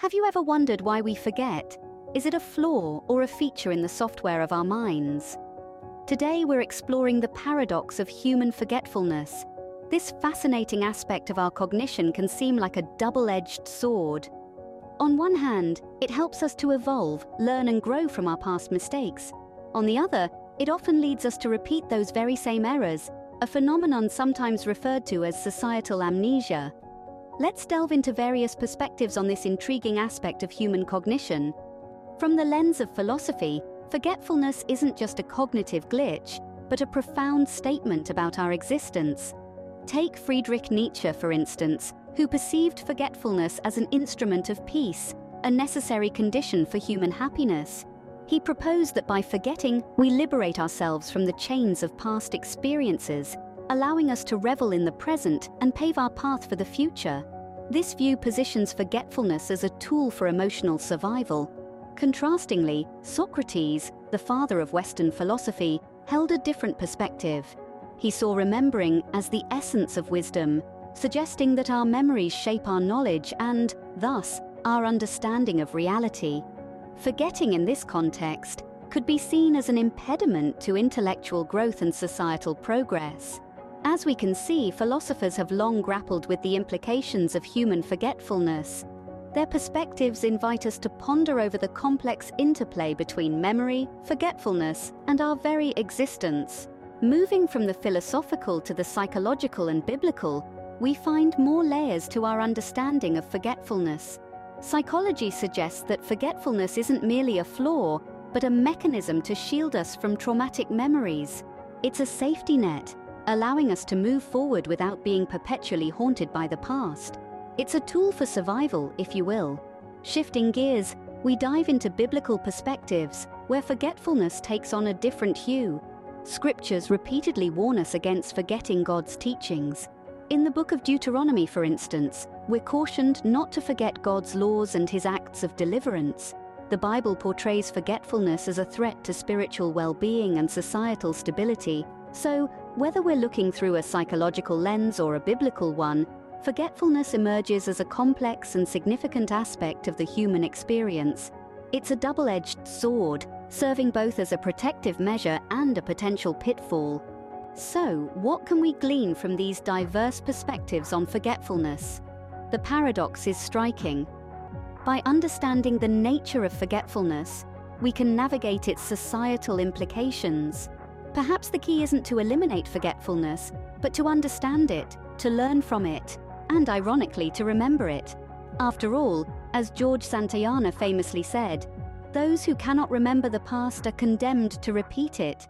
Have you ever wondered why we forget? Is it a flaw or a feature in the software of our minds? Today we're exploring the paradox of human forgetfulness. This fascinating aspect of our cognition can seem like a double-edged sword. On one hand, it helps us to evolve, learn and grow from our past mistakes. On the other, it often leads us to repeat those very same errors, a phenomenon sometimes referred to as societal amnesia. Let's delve into various perspectives on this intriguing aspect of human cognition. From the lens of philosophy, forgetfulness isn't just a cognitive glitch, but a profound statement about our existence. Take Friedrich Nietzsche, for instance, who perceived forgetfulness as an instrument of peace, a necessary condition for human happiness. He proposed that by forgetting, we liberate ourselves from the chains of past experiences, allowing us to revel in the present and pave our path for the future. This view positions forgetfulness as a tool for emotional survival. Contrastingly, Socrates, the father of Western philosophy, held a different perspective. He saw remembering as the essence of wisdom, suggesting that our memories shape our knowledge and, thus, our understanding of reality. Forgetting in this context could be seen as an impediment to intellectual growth and societal progress. As we can see, philosophers have long grappled with the implications of human forgetfulness. Their perspectives invite us to ponder over the complex interplay between memory, forgetfulness, and our very existence. Moving from the philosophical to the psychological and biblical, we find more layers to our understanding of forgetfulness. Psychology suggests that forgetfulness isn't merely a flaw, but a mechanism to shield us from traumatic memories. It's a safety net, allowing us to move forward without being perpetually haunted by the past. It's a tool for survival, if you will. Shifting gears, we dive into biblical perspectives where forgetfulness takes on a different hue. Scriptures repeatedly warn us against forgetting God's teachings. In the book of Deuteronomy, for instance, we're cautioned not to forget God's laws and his acts of deliverance. The Bible portrays forgetfulness as a threat to spiritual well-being and societal stability. So, whether we're looking through a psychological lens or a biblical one, forgetfulness emerges as a complex and significant aspect of the human experience. It's a double-edged sword, serving both as a protective measure and a potential pitfall. So, what can we glean from these diverse perspectives on forgetfulness? The paradox is striking. By understanding the nature of forgetfulness, we can navigate its societal implications. Perhaps the key isn't to eliminate forgetfulness, but to understand it, to learn from it, and ironically, to remember it. After all, as George Santayana famously said, those who cannot remember the past are condemned to repeat it.